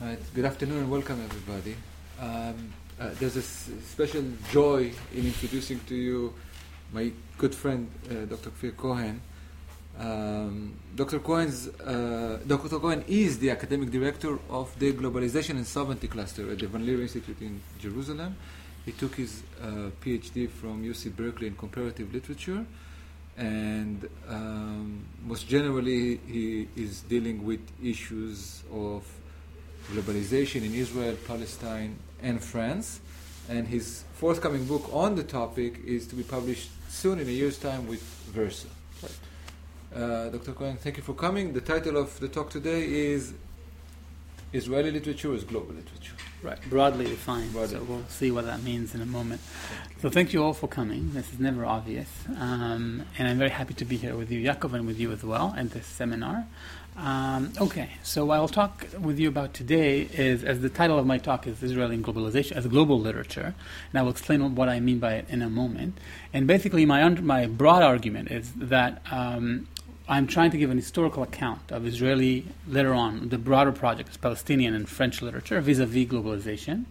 Right. Good afternoon and welcome everybody. Um, uh, there's a s- special joy in introducing to you my good friend uh, Dr. Kfir Cohen. Um, Dr. Cohen's, uh, Dr. Cohen is the academic director of the Globalization and Sovereignty Cluster at the Van Leer Institute in Jerusalem. He took his uh, PhD from UC Berkeley in comparative literature, and um, most generally, he is dealing with issues of globalization in Israel, Palestine, and France. And his forthcoming book on the topic is to be published soon in a year's time with Verso. Uh, Dr. Cohen, thank you for coming. The title of the talk today is Israeli literature is global literature. Right, broadly defined. Broadly. So we'll see what that means in a moment. So thank you all for coming. This is never obvious. Um, and I'm very happy to be here with you, Yaakov, and with you as well at this seminar. Um, okay, so what I'll talk with you about today is, as the title of my talk is Israel in Globalization, as global literature, and I will explain what I mean by it in a moment. And basically, my, under, my broad argument is that um, I'm trying to give an historical account of Israeli, later on, the broader project of Palestinian and French literature vis-a-vis globalization.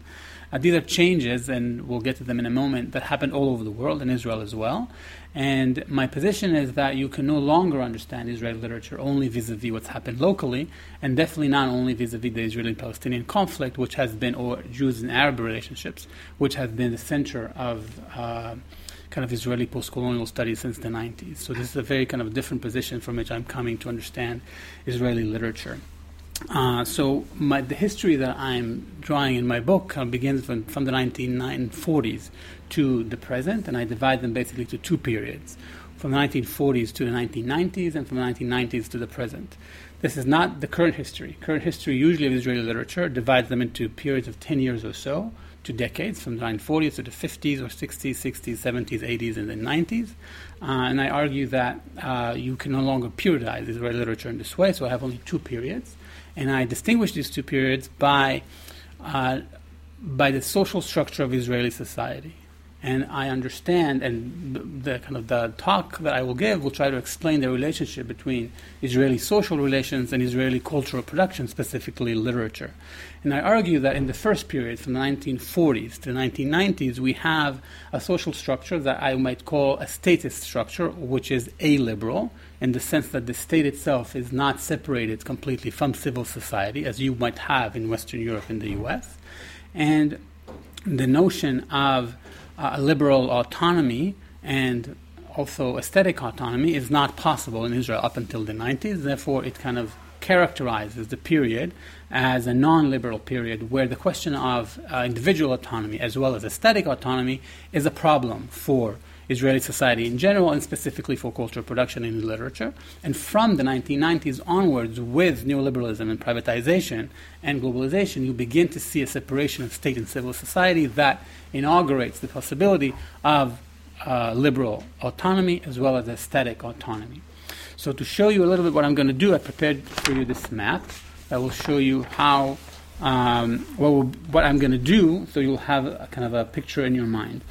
Uh, these are changes, and we'll get to them in a moment, that happened all over the world, in Israel as well. And my position is that you can no longer understand Israeli literature only vis-a-vis what's happened locally, and definitely not only vis-a-vis the Israeli-Palestinian conflict, which has been, or Jews and Arab relationships, which has been the center of uh, kind of Israeli post-colonial studies since the 90s. So this is a very kind of different position from which I'm coming to understand Israeli literature. Uh, so my, the history that I'm drawing in my book uh, begins from, from the 1940s to the present, and I divide them basically to two periods, from the 1940s to the 1990s, and from the 1990s to the present. This is not the current history. Current history, usually of Israeli literature, divides them into periods of 10 years or so, to decades, from the 1940s to the 50s or 60s, 60s, 70s, 80s, and then 90s. Uh, and I argue that uh, you can no longer periodize Israeli literature in this way, so I have only two periods. And I distinguish these two periods by, uh, by the social structure of Israeli society. And I understand, and the, kind of the talk that I will give will try to explain the relationship between Israeli social relations and Israeli cultural production, specifically literature. And I argue that in the first period, from the 1940s to the 1990s, we have a social structure that I might call a statist structure, which is a-liberal, in the sense that the state itself is not separated completely from civil society, as you might have in Western Europe and the US. And the notion of uh, liberal autonomy and also aesthetic autonomy is not possible in Israel up until the 90s. Therefore, it kind of characterizes the period as a non liberal period where the question of uh, individual autonomy as well as aesthetic autonomy is a problem for Israeli society in general and specifically for cultural production in literature. And from the 1990s onwards, with neoliberalism and privatization and globalization, you begin to see a separation of state and civil society that inaugurates the possibility of uh, liberal autonomy as well as aesthetic autonomy. So, to show you a little bit what I'm going to do, I prepared for you this map that will show you how um, what, what I'm going to do, so you'll have a, kind of a picture in your mind.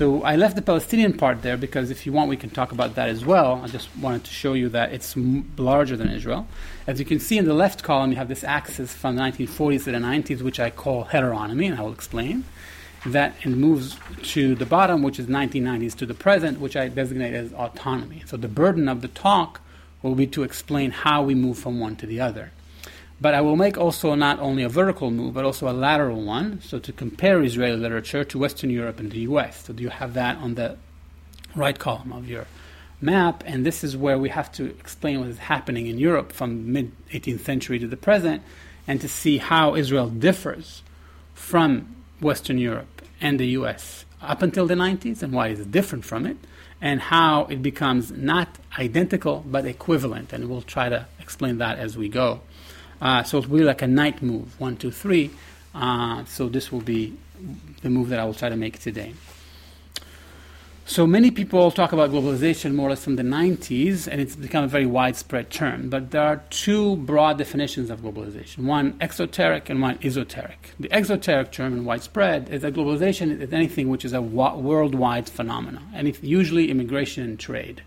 So I left the Palestinian part there because if you want, we can talk about that as well. I just wanted to show you that it's m- larger than Israel. As you can see in the left column, you have this axis from the 1940s to the 90s, which I call heteronomy, and I will explain. That and moves to the bottom, which is 1990s to the present, which I designate as autonomy. So the burden of the talk will be to explain how we move from one to the other. But I will make also not only a vertical move, but also a lateral one, so to compare Israeli literature to Western Europe and the US. So do you have that on the right column of your map, and this is where we have to explain what is happening in Europe from mid 18th century to the present, and to see how Israel differs from Western Europe and the US up until the 90s, and why it is different from it, and how it becomes not identical but equivalent, and we'll try to explain that as we go. Uh, so it will be like a knight move, one, two, three. Uh, so this will be the move that I will try to make today. So many people talk about globalization more or less from the 90s, and it's become a very widespread term. But there are two broad definitions of globalization one exoteric and one esoteric. The exoteric term and widespread is that globalization is anything which is a worldwide phenomenon, and it's usually immigration and trade.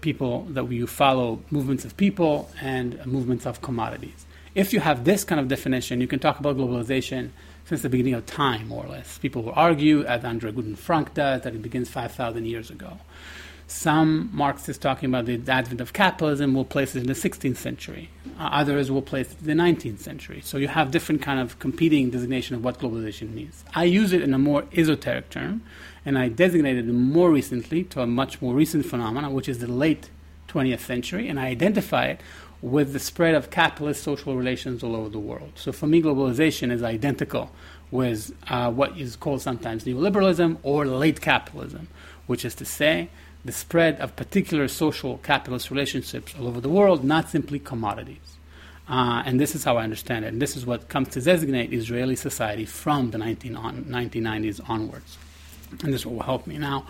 People that you follow movements of people and movements of commodities. If you have this kind of definition, you can talk about globalization since the beginning of time, more or less. People will argue, as Andre Gunder Frank does, that it begins 5,000 years ago. Some Marxists talking about the advent of capitalism will place it in the 16th century. Uh, others will place it in the 19th century. So you have different kind of competing designation of what globalization means. I use it in a more esoteric term, and I designated it more recently to a much more recent phenomenon, which is the late 20th century, and I identify it with the spread of capitalist social relations all over the world. So for me, globalization is identical with uh, what is called sometimes neoliberalism or late capitalism, which is to say, the spread of particular social capitalist relationships all over the world, not simply commodities. Uh, and this is how I understand it. And this is what comes to designate Israeli society from the 19 on, 1990s onwards. And this will help me. Now,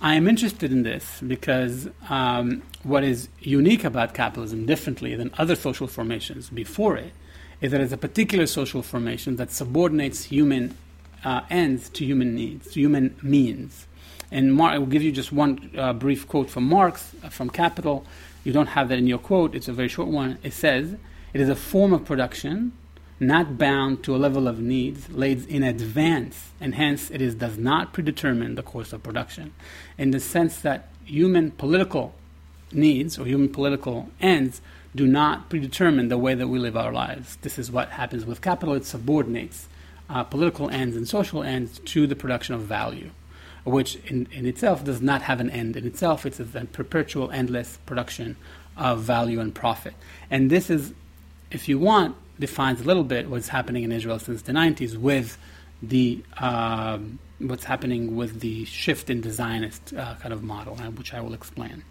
I am interested in this because um, what is unique about capitalism, differently than other social formations before it, is that it's a particular social formation that subordinates human uh, ends to human needs, to human means. And Mar- I will give you just one uh, brief quote from Marx uh, from Capital. You don't have that in your quote, it's a very short one. It says, It is a form of production not bound to a level of needs laid in advance, and hence it is, does not predetermine the course of production. In the sense that human political needs or human political ends do not predetermine the way that we live our lives. This is what happens with capital, it subordinates uh, political ends and social ends to the production of value which in, in itself does not have an end in itself. It's a, perpetual, endless production of value and profit. And this is, if you want, defines a little bit what's happening in Israel since the 90s with the um, what's happening with the shift in the Zionist uh, kind of model, uh, which I will explain.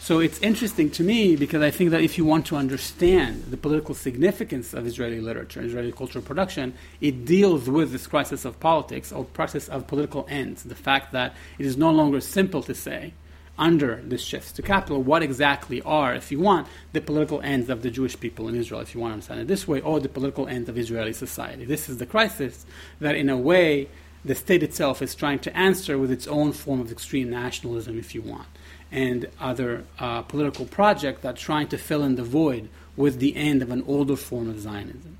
So it's interesting to me because I think that if you want to understand the political significance of Israeli literature, Israeli cultural production, it deals with this crisis of politics or crisis of political ends. The fact that it is no longer simple to say, under this shift to capital, what exactly are, if you want, the political ends of the Jewish people in Israel, if you want to understand it this way, or the political ends of Israeli society. This is the crisis that, in a way, the state itself is trying to answer with its own form of extreme nationalism, if you want and other uh, political projects that are trying to fill in the void with the end of an older form of Zionism.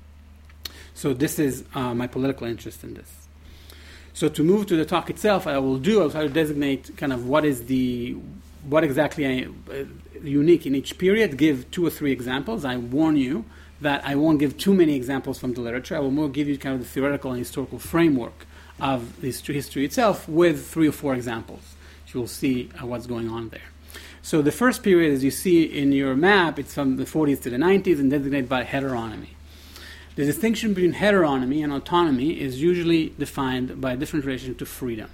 So this is uh, my political interest in this. So to move to the talk itself, I will do. I'll try to designate kind of what is the what exactly I, uh, unique in each period. Give two or three examples. I warn you that I won't give too many examples from the literature. I will more give you kind of the theoretical and historical framework of the history itself with three or four examples you'll see uh, what's going on there. So the first period, as you see in your map, it's from the 40s to the 90s and designated by heteronomy. The distinction between heteronomy and autonomy is usually defined by a different relation to freedom.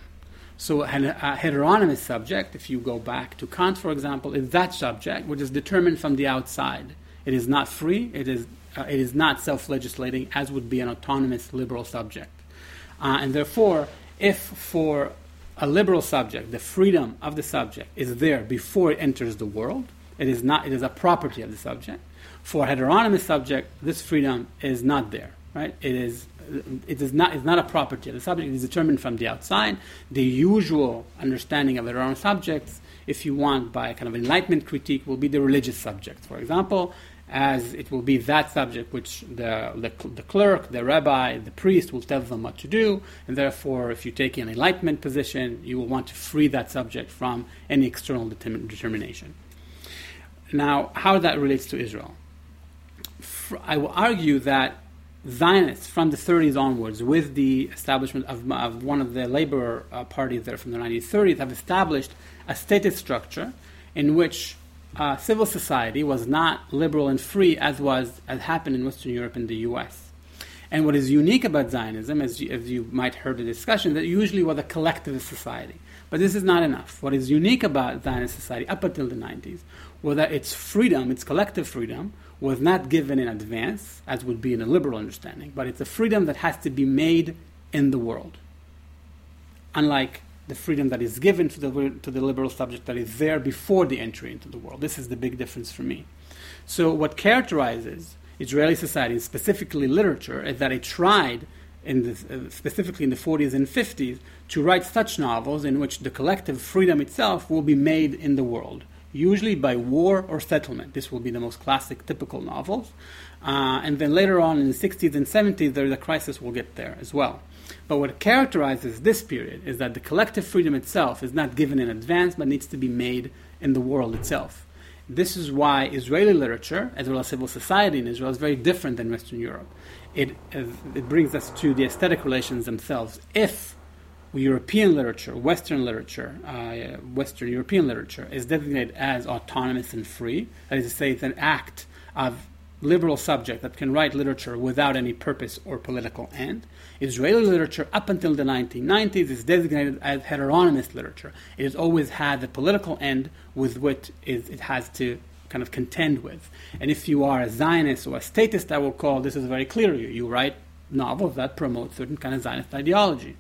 So a heteronomous subject, if you go back to Kant, for example, is that subject which is determined from the outside. It is not free. It is uh, it is not self-legislating, as would be an autonomous liberal subject. Uh, and therefore, if for a liberal subject, the freedom of the subject is there before it enters the world. It is not. It is a property of the subject. For a heteronomous subject, this freedom is not there. Right? It is. It is not. It's not a property of the subject. It is determined from the outside. The usual understanding of heteronomous subjects, if you want, by kind of enlightenment critique, will be the religious subject. For example, as it will be that subject which the, the, the, clerk, the rabbi, the priest will tell them what to do, and therefore, if you take an enlightenment position, you will want to free that subject from any external determin- determination. Now, how that relates to Israel? I will argue that Zionists from the 30s onwards, with the establishment of, of one of the labor uh, parties there from the 1930s, have established a statist structure in which uh, civil society was not liberal and free as was as happened in Western Europe and the U.S. And what is unique about Zionism, as you, as you might heard the discussion, that usually was a collectivist society. But this is not enough. What is unique about Zionist society up until the 90s was that its freedom, its collective freedom, was not given in advance, as would be in a liberal understanding, but it's a freedom that has to be made in the world. Unlike the freedom that is given to the, to the liberal subject that is there before the entry into the world. This is the big difference for me. So, what characterizes Israeli society, specifically literature, is that it tried, in the, uh, specifically in the 40s and 50s, to write such novels in which the collective freedom itself will be made in the world. usually by war or settlement. This will be the most classic, typical novels. Uh, and then later on in the 60s and 70s, there's a crisis, we'll get there as well. But what characterizes this period is that the collective freedom itself is not given in advance, but needs to be made in the world itself. This is why Israeli literature, as well as civil society in Israel, is very different than Western Europe. It, it brings us to the aesthetic relations themselves. If European literature, Western literature, uh, Western European literature is designated as autonomous and free, that is to say, it's an act of liberal subject that can write literature without any purpose or political end. Israeli literature, up until the 1990s, is designated as heteronomous literature. It has always had the political end with which it has to kind of contend with. And if you are a Zionist or a statist, I will call this is very clear you. You write novels that promote certain kind of Zionist ideology.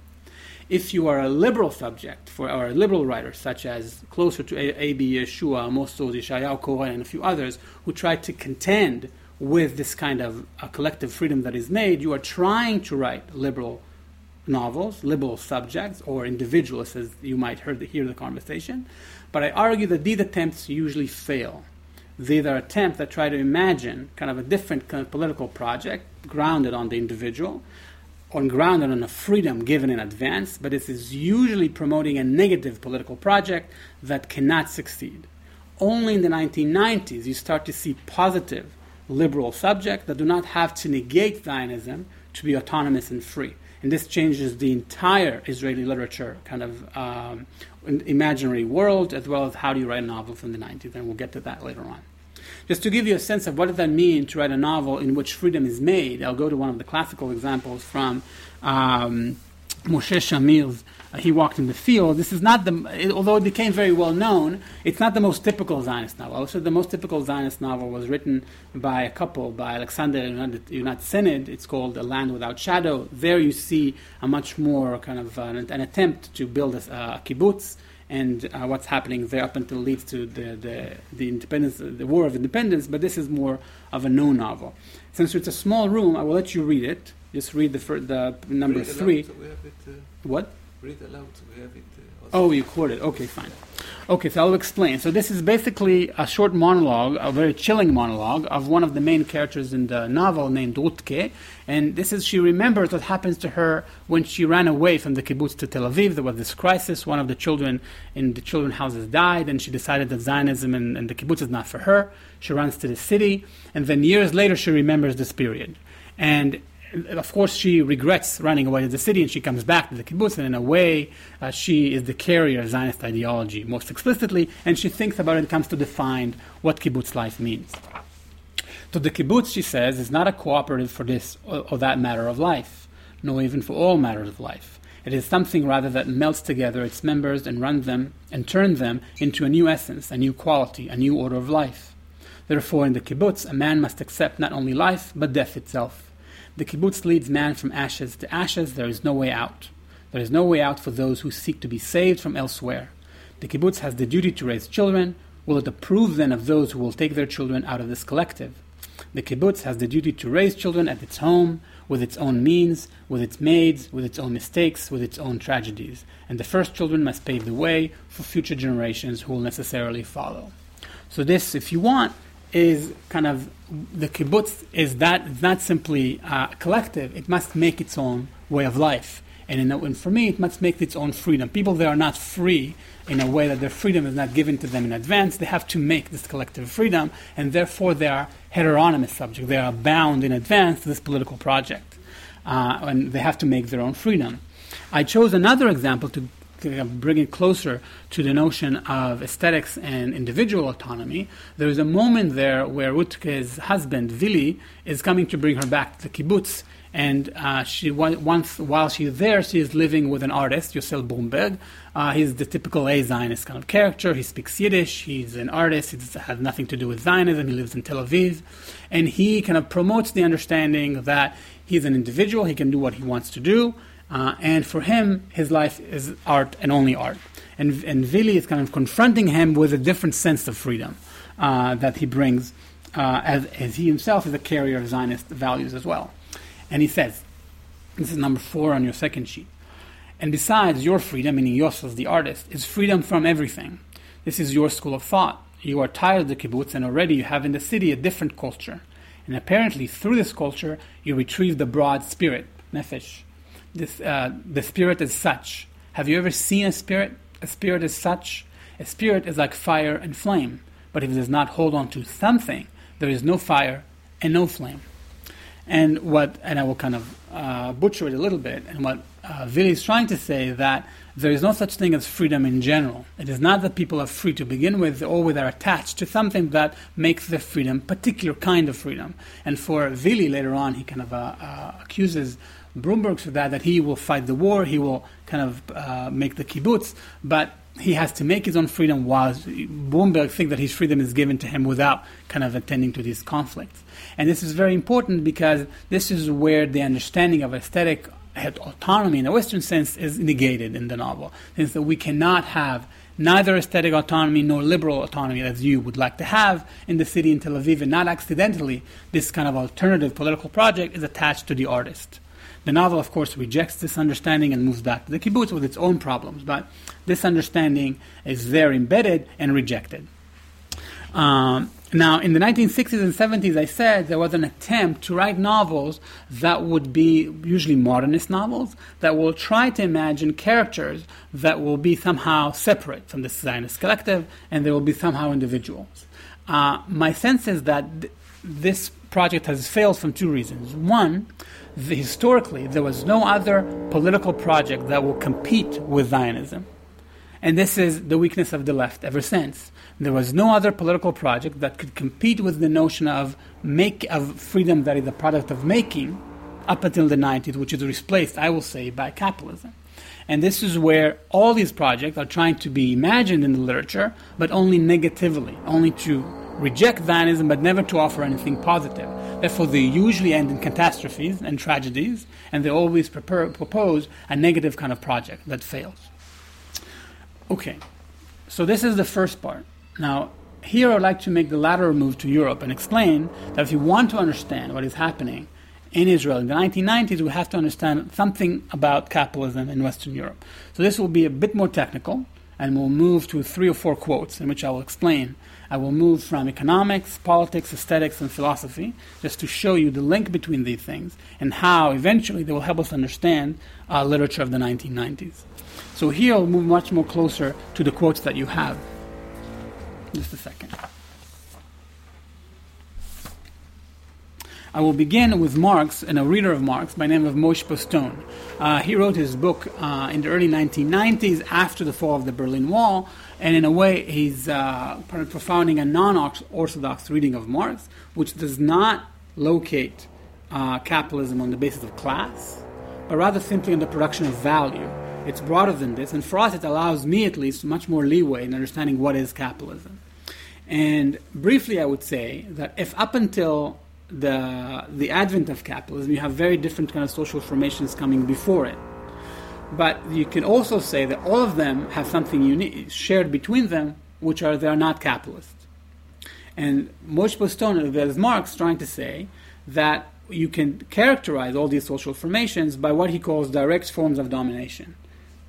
If you are a liberal subject for or a liberal writer, such as closer to A.B. Yehoshua, Amos Oz, Yeshayahu Cohen, and a few others, who try to contend with this kind of a collective freedom that is made, you are trying to write liberal novels, liberal subjects, or individualists, as you might heard, hear the conversation. But I argue that these attempts usually fail. These are attempts that try to imagine kind of a different kind of political project grounded on the individual, on grounded on a freedom given in advance, but this is usually promoting a negative political project that cannot succeed. Only in the 1990s you start to see positive liberal subjects that do not have to negate Zionism to be autonomous and free. And this changes the entire Israeli literature kind of um, imaginary world, as well as how do you write a novel from the 90s, and we'll get to that later on. Just to give you a sense of what does that mean to write a novel in which freedom is made, I'll go to one of the classical examples from um, Moshe Shamir's He Walked in the Field. This is not the, although it became very well known, it's not the most typical Zionist novel. Also, the most typical Zionist novel was written by a couple, by Alexander Yonat Sened. It's called A Land Without Shadow. There you see a much more kind of uh, an, an, attempt to build a, a kibbutz and uh, what's happening there up until leads to the, the, the independence, the War of Independence, but this is more of a no novel. Since it's a small room, I will let you read it. Just read the, fir- the number Read three. aloud, so we have it, uh, What? Read aloud, we have it. Uh. Oh, you quoted. Okay, fine. Okay, so I'll explain. So this is basically a short monologue, a very chilling monologue of one of the main characters in the novel named Rutke. And this is, she remembers what happens to her when she ran away from the kibbutz to Tel Aviv. There was this crisis. One of the children in the children houses died, and she decided that Zionism and, and the kibbutz is not for her. She runs to the city, and then years later she remembers this period. And of course, she regrets running away to the city and she comes back to the kibbutz, and in a way, uh, she is the carrier of Zionist ideology most explicitly, and she thinks about it and comes to define what kibbutz life means. So, the kibbutz, she says, is not a cooperative for this or, or that matter of life, nor even for all matters of life. It is something rather that melts together its members and runs them and turns them into a new essence, a new quality, a new order of life. Therefore, in the kibbutz, a man must accept not only life, but death itself. The kibbutz leads man from ashes to ashes. There is no way out. There is no way out for those who seek to be saved from elsewhere. The kibbutz has the duty to raise children. Will it approve then of those who will take their children out of this collective? The kibbutz has the duty to raise children at its home, with its own means, with its maids, with its own mistakes, with its own tragedies. And the first children must pave the way for future generations who will necessarily follow. So, this, if you want, is kind of the kibbutz is that it's not simply uh, collective; it must make its own way of life, and, in, and for me, it must make its own freedom. People that are not free in a way that their freedom is not given to them in advance. They have to make this collective freedom, and therefore they are heteronomous subjects. They are bound in advance to this political project, uh, and they have to make their own freedom. I chose another example to bring it closer to the notion of aesthetics and individual autonomy, there is a moment there where Rutke's husband, Vili, is coming to bring her back to the kibbutz. And uh, she once, while she's there, she is living with an artist, Yosel Brumberg. Uh, he's the typical A Zionist kind of character. He speaks Yiddish. He's an artist. He has nothing to do with Zionism. He lives in Tel Aviv, and he kind of promotes the understanding that he's an individual. He can do what he wants to do, uh, and for him, his life is art and only art. And, and Vili is kind of confronting him with a different sense of freedom uh, that he brings, uh, as, as he himself is a carrier of Zionist values as well. And he says, this is number four on your second sheet. And besides, your freedom, meaning Yosef, the artist, is freedom from everything. This is your school of thought. you are tired of the kibbutz, and already you have in the city a different culture. And apparently, through this culture, you retrieve the broad spirit, nefesh. This, uh, the spirit is such. Have you ever seen a spirit? A spirit is such. A spirit is like fire and flame. But if it does not hold on to something, there is no fire and no flame. And what, and I will kind of uh, butcher it a little bit, and what uh, Vili is trying to say that there is no such thing as freedom in general. It is not that people are free to begin with, or always are attached to something that makes the freedom particular kind of freedom. And for Vili later on, he kind of uh, uh, accuses Bloomberg for that, that he will fight the war, he will kind of uh, make the kibbutz, but he has to make his own freedom while Bloomberg thinks that his freedom is given to him without kind of attending to these conflicts. And this is very important because this is where the understanding of aesthetic autonomy in a Western sense is negated in the novel, since that we cannot have neither aesthetic autonomy nor liberal autonomy as you would like to have in the city in Tel Aviv, and not accidentally, this kind of alternative political project is attached to the artist. The novel, of course, rejects this understanding and moves back to the kibbutz with its own problems, but this understanding is there embedded and rejected. Um, now, in the 1960s and 70s, I said there was an attempt to write novels that would be usually modernist novels that will try to imagine characters that will be somehow separate from the Zionist collective and they will be somehow individuals. Uh, my sense is that th- this project has failed from two reasons. One, the, historically, there was no other political project that will compete with Zionism. And this is the weakness of the left ever since. There was no other political project that could compete with the notion of make of freedom that is a product of making up until the 90s, which is replaced, I will say, by capitalism. And this is where all these projects are trying to be imagined in the literature, but only negatively, only to reject Zionism, but never to offer anything positive. Therefore, they usually end in catastrophes and tragedies, and they always propose a negative kind of project that fails. Okay, so this is the first part. Now, here I'd like to make the lateral move to Europe and explain that if you want to understand what is happening in Israel in the 1990s, we have to understand something about capitalism in Western Europe. So this will be a bit more technical, and we'll move to three or four quotes in which I will explain. I will move from economics, politics, aesthetics, and philosophy, just to show you the link between these things and how eventually they will help us understand uh, literature of the 1990s. So here I'll move much more closer to the quotes that you have. Just a second. I will begin with Marx and a reader of Marx by name of Moishe Postone. Uh, he wrote his book uh, in the early 1990s after the fall of the Berlin Wall, and in a way, he's uh, propounding a non-orthodox reading of Marx, which does not locate uh, capitalism on the basis of class, but rather simply on the production of value. It's broader than this, and for us, it allows me at least much more leeway in understanding what is capitalism. And briefly, I would say that if up until the the advent of capitalism, you have very different kind of social formations coming before it. But you can also say that all of them have something unique, shared between them, which are they are not capitalist. And Moishe Postone, as Marx, trying to say that you can characterize all these social formations by what he calls direct forms of domination.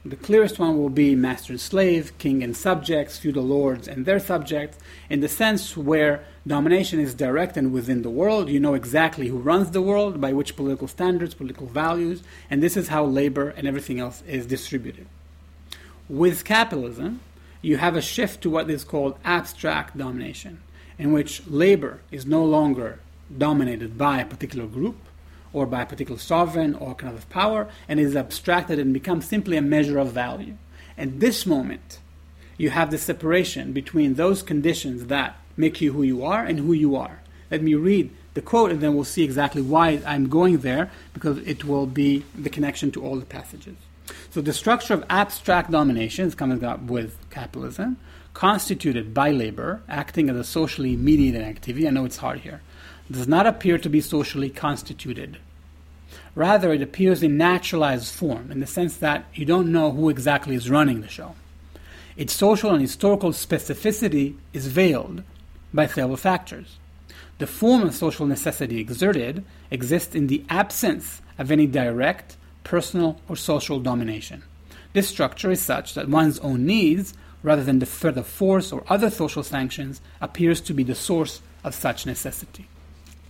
The clearest one will be master and slave, king and subjects, feudal lords and their subjects, in the sense where domination is direct and within the world. You know exactly who runs the world, by which political standards, political values, and this is how labor and everything else is distributed. With capitalism, you have a shift to what is called abstract domination, in which labor is no longer dominated by a particular group, or by a particular sovereign or kind of power and is abstracted and becomes simply a measure of value. At this moment, you have the separation between those conditions that make you who you are and who you are. Let me read the quote and then we'll see exactly why I'm going there because it will be the connection to all the passages. So the structure of abstract domination is coming up with capitalism, constituted by labor, acting as a socially mediated activity. I know it's hard here does not appear to be socially constituted. Rather, it appears in naturalized form, in the sense that you don't know who exactly is running the show. Its social and historical specificity is veiled by several factors. The form of social necessity exerted exists in the absence of any direct, personal, or social domination. This structure is such that one's own needs rather than the threat of force or other social sanctions, appears to be the source of such necessity.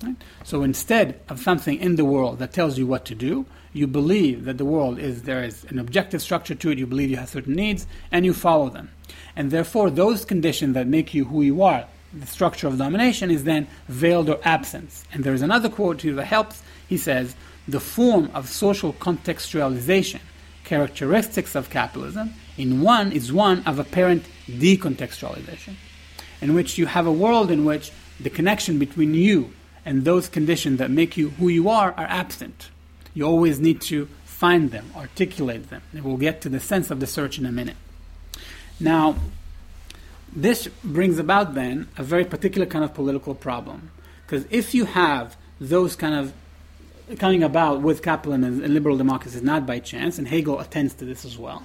Right? So instead of something in the world that tells you what to do, you believe that the world is there is an objective structure to it, you believe you have certain needs, and you follow them. And therefore, those conditions that make you who you are, the structure of domination, is then veiled or absent. And there is another quote here that helps. He says, The form of social contextualization, characteristics of capitalism, in one is one of apparent decontextualization, in which you have a world in which the connection between you and those conditions that make you who you are are absent. You always need to find them, articulate them. And we'll get to the sense of the search in a minute. Now, this brings about then a very particular kind of political problem. Because if you have those kind of coming about with capitalism and liberal democracy, not by chance, and Hegel attends to this as well,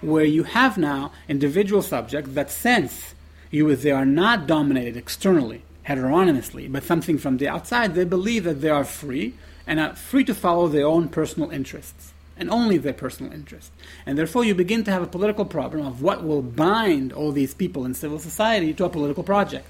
where you have now individual subjects that sense you they are not dominated externally, heteronomously, but something from the outside, they believe that they are free and are free to follow their own personal interests and only their personal interests. And therefore, you begin to have a political problem of what will bind all these people in civil society to a political project.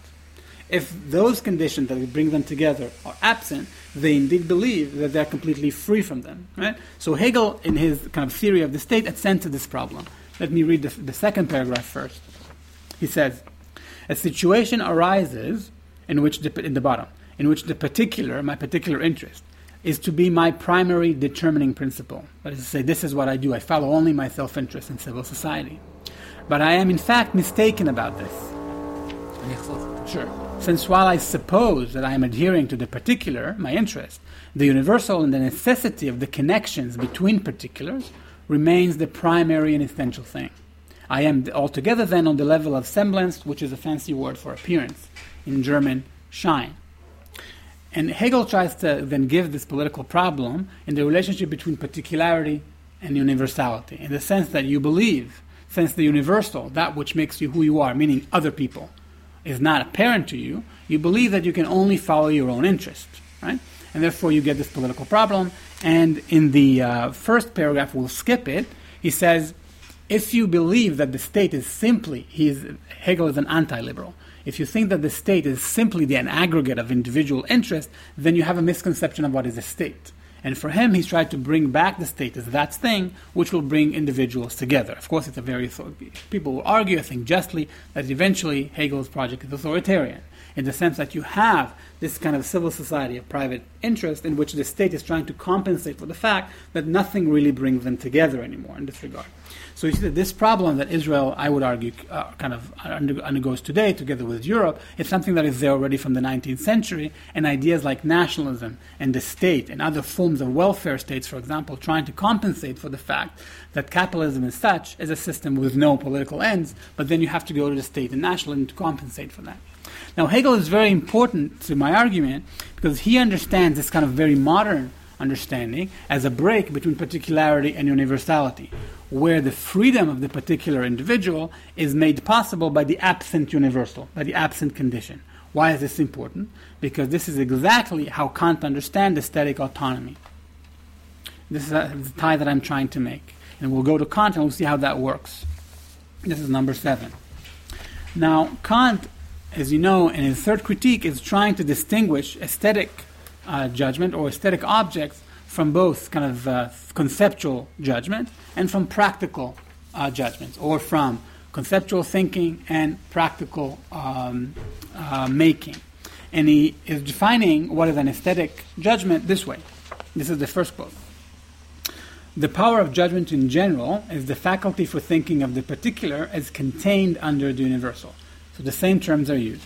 If those conditions that bring them together are absent, they indeed believe that they're completely free from them. Right? So Hegel, in his kind of theory of the state, attends to this problem. Let me read the, the second paragraph first. He says, "A situation arises in which the, in the bottom, in which the particular, my particular interest, is to be my primary determining principle. That is to say, this is what I do. I follow only my self interest in civil society. But I am in fact mistaken about this. Sure. Since while I suppose that I am adhering to the particular, my interest, the universal and the necessity of the connections between particulars remains the primary and essential thing. I am altogether then on the level of semblance, which is a fancy word for appearance, in German, Schein. And Hegel tries to then give this political problem in the relationship between particularity and universality, in the sense that you believe, since the universal, that which makes you who you are, meaning other people, is not apparent to you, you believe that you can only follow your own interest, right? And therefore you get this political problem. And in the uh, first paragraph, we'll skip it, he says, if you believe that the state is simply, he is, Hegel is an anti-liberal, if you think that the state is simply the, an aggregate of individual interest, then you have a misconception of what is a state. And for him, he's tried to bring back the state as that thing which will bring individuals together. Of course, it's a very people will argue, I think justly, that eventually Hegel's project is authoritarian in the sense that you have this kind of civil society of private interest in which the state is trying to compensate for the fact that nothing really brings them together anymore in this regard. So you see that this problem that Israel, I would argue, uh, kind of undergoes today, together with Europe, is something that is there already from the 19th century, and ideas like nationalism and the state and other forms of welfare states, for example, trying to compensate for the fact that capitalism as such is a system with no political ends, but then you have to go to the state and nationalism to compensate for that. Now, Hegel is very important to my argument because he understands this kind of very modern understanding as a break between particularity and universality, where the freedom of the particular individual is made possible by the absent universal, by the absent condition. Why is this important? Because this is exactly how Kant understands aesthetic autonomy. This is the tie that I'm trying to make. And we'll go to Kant and we'll see how that works. This is number seven. Now, Kant, as you know, in his third critique, is trying to distinguish aesthetic uh, judgment or aesthetic objects from both kind of uh, conceptual judgment and from practical uh, judgments, or from conceptual thinking and practical um, uh, making. And he is defining what is an aesthetic judgment this way. This is the first quote. The power of judgment in general is the faculty for thinking of the particular as contained under the universal. So the same terms are used.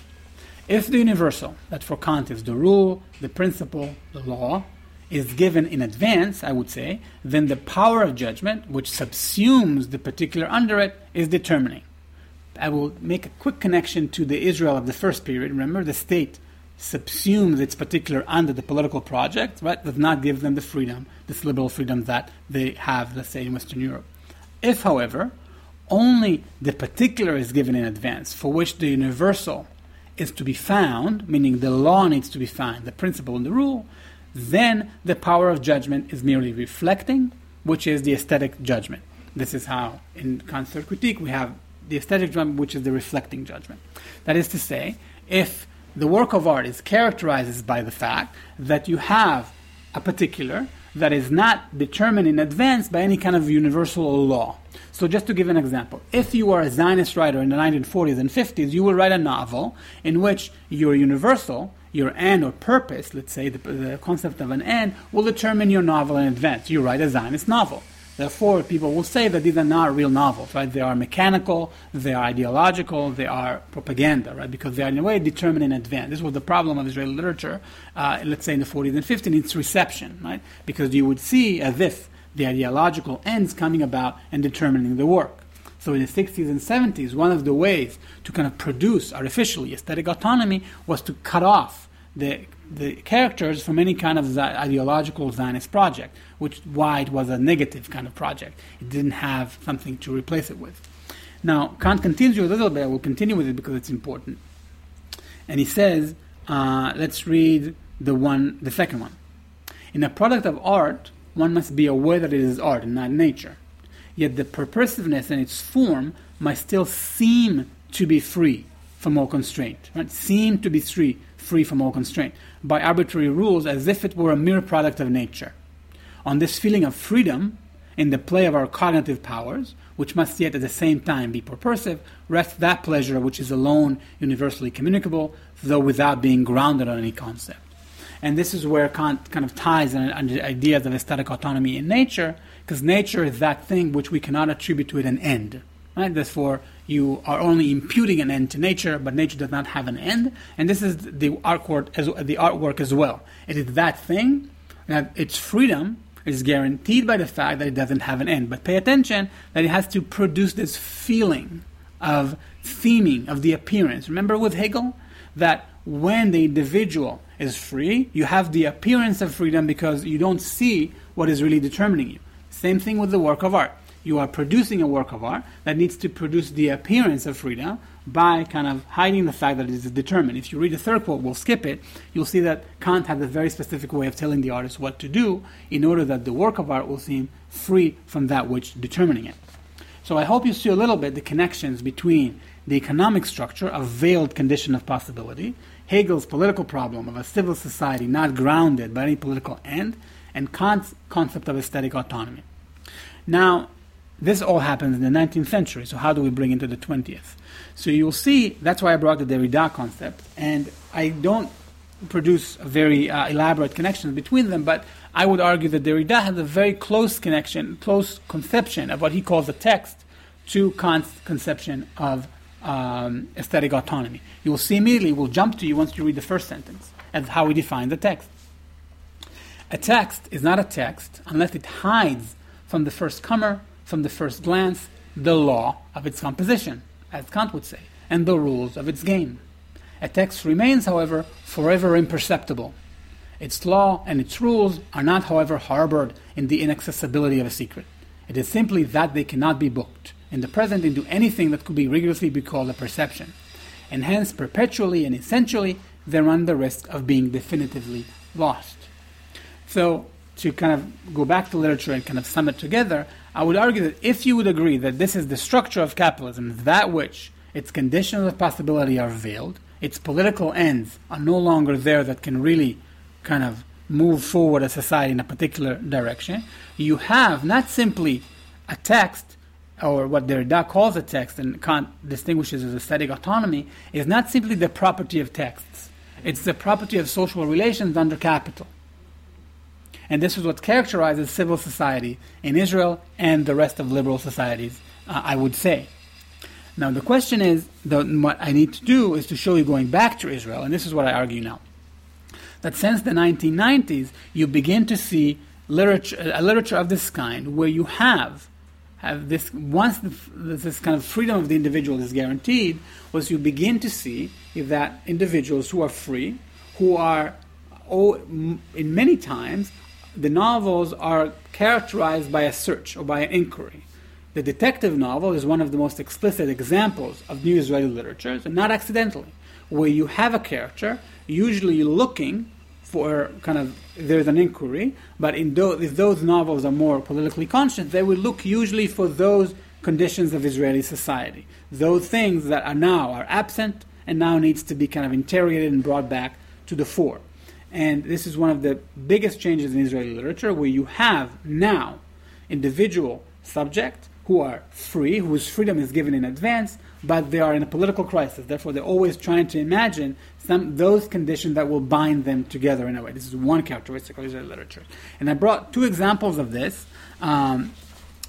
If the universal, that for Kant is the rule, the principle, the law, is given in advance, I would say, then the power of judgment, which subsumes the particular under it, is determining. I will make a quick connection to the Israel of the first period. Remember, the state subsumes its particular under the political project, right? Does not give them the freedom, this liberal freedom that they have, let's say, in Western Europe. If, however, only the particular is given in advance, for which the universal is to be found, meaning the law needs to be found, the principle and the rule, then the power of judgment is merely reflecting, which is the aesthetic judgment. This is how, in Kant's critique, we have the aesthetic judgment, which is the reflecting judgment. That is to say, if the work of art is characterized by the fact that you have a particular that is not determined in advance by any kind of universal law. So, just to give an example, if you are a Zionist writer in the 1940s and 50s, you will write a novel in which your universal, your end or purpose, let's say the, the concept of an end, will determine your novel in advance. You write a Zionist novel. Therefore, people will say that these are not real novels, right? They are mechanical, they are ideological, they are propaganda, right? Because they are in a way determined in advance. This was the problem of Israeli literature, uh, let's say in the 40s and 50s, its reception, right? Because you would see as if the ideological ends coming about and determining the work. So in the 60s and 70s, one of the ways to kind of produce artificially aesthetic autonomy was to cut off the the characters from any kind of ideological Zionist project, which why it was a negative kind of project. It didn't have something to replace it with. Now, Kant continues a little bit. I will continue with it because it's important. And he says, uh, let's read the one, the second one. In a product of art, one must be aware that it is art and not nature. Yet the purposiveness and its form must still seem to be free from all constraint. Right? Seem to be free, free from all constraint by arbitrary rules as if it were a mere product of nature. On this feeling of freedom in the play of our cognitive powers, which must yet at the same time be purposive, rests that pleasure which is alone universally communicable, though without being grounded on any concept. And this is where Kant kind of ties the ideas of aesthetic autonomy in nature, because nature is that thing which we cannot attribute to it an end. Right? Therefore, you are only imputing an end to nature, but nature does not have an end. And this is the artwork as the artwork as well. It is that thing that its freedom is guaranteed by the fact that it doesn't have an end. But pay attention that it has to produce this feeling of theming of the appearance. Remember with Hegel that when the individual is free, you have the appearance of freedom because you don't see what is really determining you. Same thing with the work of art you are producing a work of art that needs to produce the appearance of freedom by kind of hiding the fact that it is determined. If you read the third quote, we'll skip it, you'll see that Kant had a very specific way of telling the artist what to do in order that the work of art will seem free from that which determining it. So I hope you see a little bit the connections between the economic structure, a veiled condition of possibility, Hegel's political problem of a civil society not grounded by any political end, and Kant's concept of aesthetic autonomy. Now, this all happens in the 19th century, so how do we bring into the 20th? So you'll see, that's why I brought the Derrida concept, and I don't produce a very uh, elaborate connection between them, but I would argue that Derrida has a very close connection, close conception of what he calls a text to Kant's conception of um, aesthetic autonomy. You will see immediately, we'll jump to you once you read the first sentence, as how we define the text. A text is not a text unless it hides from the first comer from the first glance the law of its composition, as Kant would say, and the rules of its game. A text remains, however, forever imperceptible. Its law and its rules are not, however, harbored in the inaccessibility of a secret. It is simply that they cannot be booked in the present into anything that could be rigorously be called a perception, and hence perpetually and essentially they run the risk of being definitively lost. So, to kind of go back to literature and kind of sum it together, I would argue that if you would agree that this is the structure of capitalism, that which its conditions of possibility are veiled, its political ends are no longer there that can really kind of move forward a society in a particular direction, you have not simply a text or what Derrida calls a text and Kant distinguishes as aesthetic autonomy, is not simply the property of texts. It's the property of social relations under capital. And this is what characterizes civil society in Israel and the rest of liberal societies, uh, I would say. Now, the question is the, what I need to do is to show you going back to Israel, and this is what I argue now. That since the 1990s, you begin to see literature, a literature of this kind where you have have this once the, this kind of freedom of the individual is guaranteed, was you begin to see that individuals who are free, who are oh, in many times the novels are characterized by a search or by an inquiry. The detective novel is one of the most explicit examples of new Israeli literature, and not accidentally, where you have a character usually looking for kind of there's an inquiry, but in if those novels are more politically conscious, they will look usually for those conditions of Israeli society. Those things that are now are absent and now needs to be kind of interrogated and brought back to the fore. And this is one of the biggest changes in Israeli literature where you have now individual subjects who are free, whose freedom is given in advance, but they are in a political crisis. Therefore, they're always trying to imagine some those conditions that will bind them together in a way. This is one characteristic of Israeli literature. And I brought two examples of this. Um,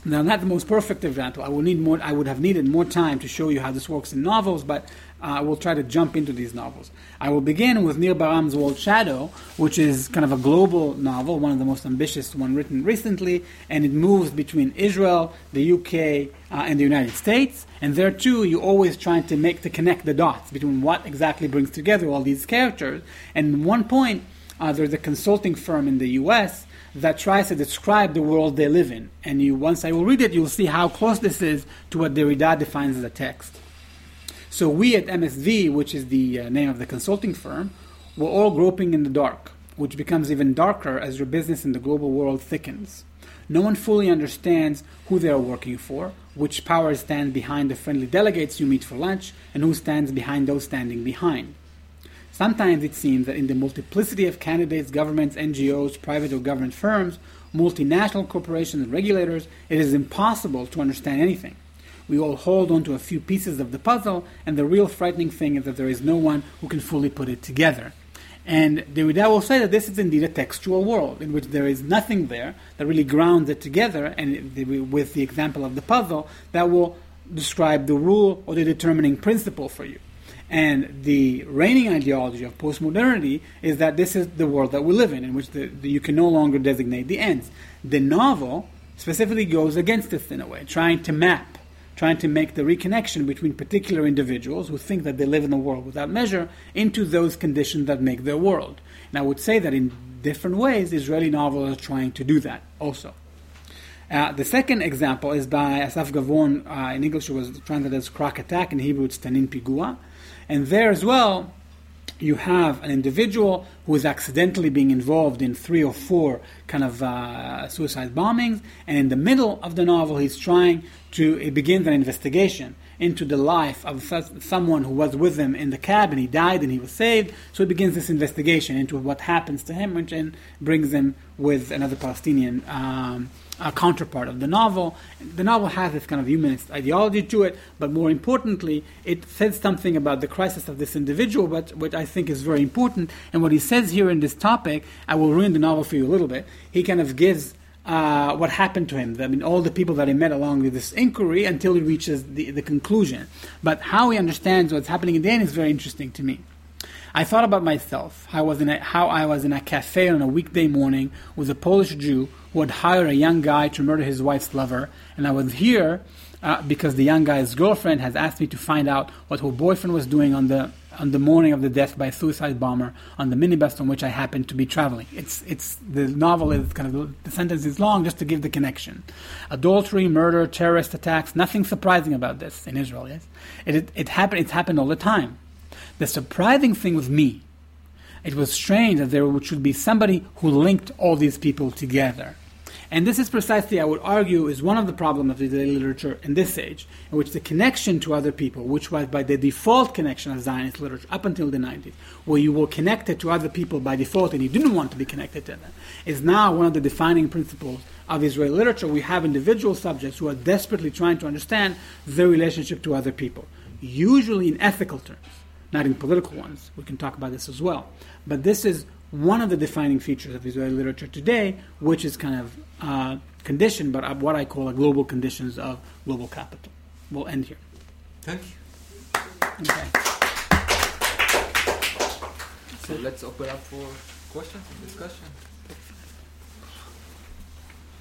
now, not the most perfect example. I will need more. I would have needed more time to show you how this works in novels, but I will try to jump into these novels. I will begin with Nir Baram's World Shadow, which is kind of a global novel, one of the most ambitious one written recently, and it moves between Israel, the UK, uh, and the United States. And there too, you're always trying to make to connect the dots between what exactly brings together all these characters. And one point, uh, there's a consulting firm in the U.S that tries to describe the world they live in. And you, once I will read it, you'll see how close this is to what Derrida defines as a text. So we at MSV, which is the uh, name of the consulting firm, we're all groping in the dark, which becomes even darker as your business in the global world thickens. No one fully understands who they are working for, which powers stand behind the friendly delegates you meet for lunch, and who stands behind those standing behind. Sometimes it seems that in the multiplicity of candidates, governments, NGOs, private or government firms, multinational corporations, and regulators, it is impossible to understand anything. We all hold on to a few pieces of the puzzle, and the real frightening thing is that there is no one who can fully put it together. And Derrida will say that this is indeed a textual world in which there is nothing there that really grounds it together, and with the example of the puzzle, that will describe the rule or the determining principle for you. And the reigning ideology of postmodernity is that this is the world that we live in, in which the, the, you can no longer designate the ends. The novel specifically goes against this in a way, trying to map, trying to make the reconnection between particular individuals who think that they live in a world without measure into those conditions that make their world. And I would say that in different ways, Israeli novels are trying to do that also. Uh, the second example is by Asaf Gavron. Uh, in English, it was translated as Croc Attack. In Hebrew, it's Tanin Pigua. And there as well, you have an individual who is accidentally being involved in three or four kind of uh, suicide bombings, and in the middle of the novel, he's trying to it begins an investigation into the life of someone who was with him in the cab, and he died, and he was saved. So he begins this investigation into what happens to him, which then brings him with another Palestinian. Um, a counterpart of the novel. The novel has this kind of humanist ideology to it, but more importantly, it says something about the crisis of this individual, but what I think is very important. And what he says here in this topic, I will ruin the novel for you a little bit. He kind of gives uh, what happened to him. I mean, all the people that he met along with this inquiry until he reaches the, the conclusion. But how he understands what's happening in the end is very interesting to me. I thought about myself, how was in a, how I was in a cafe on a weekday morning with a Polish Jew who hire a young guy to murder his wife's lover, and I was here uh, because the young guy's girlfriend has asked me to find out what her boyfriend was doing on the on the morning of the death by a suicide bomber on the minibus on which I happened to be traveling. It's it's the novel is kind of the sentence is long just to give the connection. Adultery, murder, terrorist attacks. Nothing surprising about this in Israel. Yes, it it, it happened. It's happened all the time. The surprising thing with me, it was strange that there should be somebody who linked all these people together. And this is precisely, I would argue, is one of the problems of the literature in this age, in which the connection to other people, which was by the default connection of Zionist literature up until the 90s, where you were connected to other people by default and you didn't want to be connected to them, is now one of the defining principles of Israeli literature. We have individual subjects who are desperately trying to understand their relationship to other people, usually in ethical terms not in political ones. We can talk about this as well. But this is one of the defining features of Israeli literature today, which is kind of uh, conditioned, but what I call a global conditions of global capital. We'll end here. Thank you. Okay. So let's open up for questions and discussion.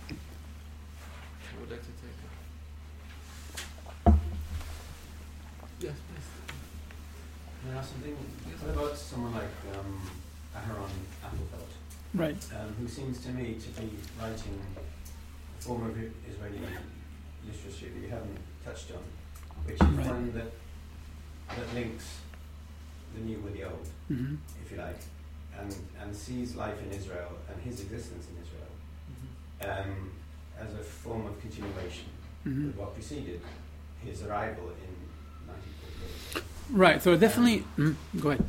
Who would like to take it? Yes, please. Can I ask something? What about someone like um, Aharon Appelfeld? Right. Um, who seems to me to be writing a form of Israeli literature that you haven't touched on, which is Right. one that that links the new with the old, hmm if you like, and and sees life in Israel and his existence in Israel um, as a form of continuation Mhm. with what preceded his arrival in 1948. Right. So definitely. mm, go ahead.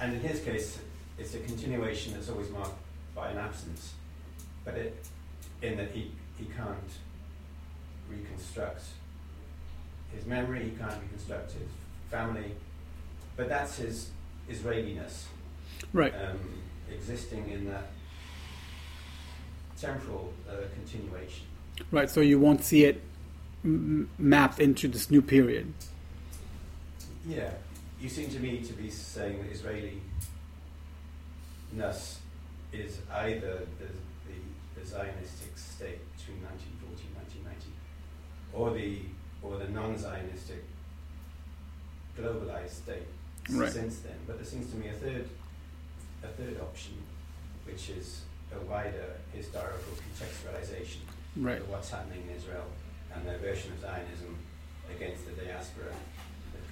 And in his case, it's a continuation that's always marked by an absence, but it, in that he, he can't reconstruct his memory, he can't reconstruct his family, but that's his Israeliness Right. um, existing in that temporal uh, continuation. Right. So you won't see it m- mapped into this new period. Yeah, you seem to me to be saying that Israeli ness is either the, the, the Zionistic state between 1940 and 1990, or the or the non-Zionistic globalized state Right. since then. But there seems to me a third a third option, which is a wider historical contextualization Right. of what's happening in Israel and their version of Zionism against the diaspora